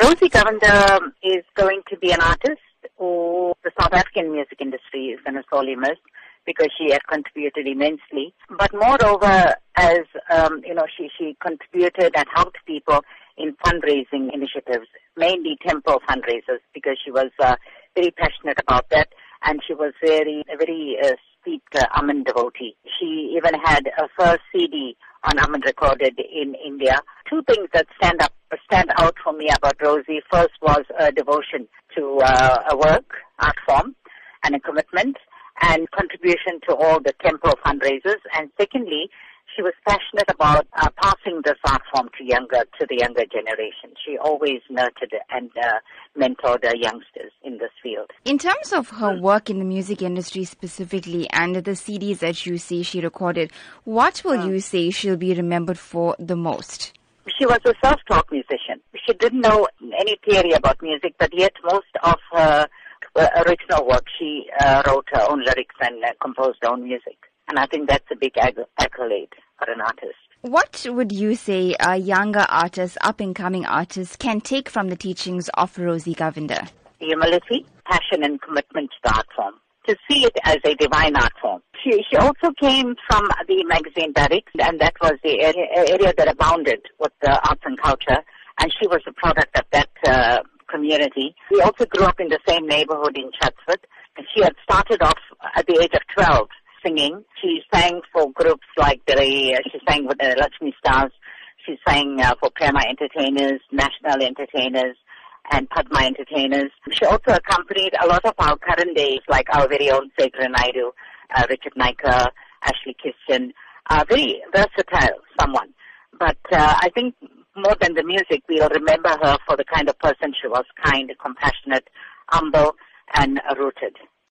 Rosy Govender is going to be an artist who the South African music industry is going to sorely miss because she had contributed immensely. But moreover, as um, you know, she she contributed and helped people in fundraising initiatives, mainly temple fundraisers, because she was uh, very passionate about that, and she was very a very uh, steeped uh, Amman devotee. She even had a first CD on recorded in India. Two things that stand up stand out for me about Rosy. First was a devotion to uh, a work, art form, and a commitment and contribution to all the temple fundraisers. And secondly, she was passionate about uh, this art form to younger to the younger generation. She always nurtured and uh, mentored the youngsters in this field. In terms of her work in the music industry specifically and the CDs that you say she recorded, what will you say she'll be remembered for the most? She was a self-taught musician. She didn't know any theory about music, but yet most of her uh, original work, she uh, wrote her own lyrics and uh, composed her own music. And I think that's a big accolade an artist. What would you say a younger artist, up and coming artist, can take from the teachings of Rosy Govender? Humility, passion, and commitment to the art form. To see it as a divine art form. She, she also came from the magazine Barracks, and that was the area, area that abounded with the arts and culture, and she was a product of that uh, community. We also grew up in the same neighborhood in Chatsworth, and she had started off at the age of 12 singing. She sang for groups like the, she sang with the Lakshmi Stars. She sang uh, for Prema Entertainers, National Entertainers, and Padma Entertainers. She also accompanied a lot of our current days, like our very own Segra Naidu, uh, Richard Naicker, Ashley Christian. Uh, very versatile someone. But uh, I think more than the music, we'll remember her for the kind of person she was, kind, compassionate, humble, and rooted.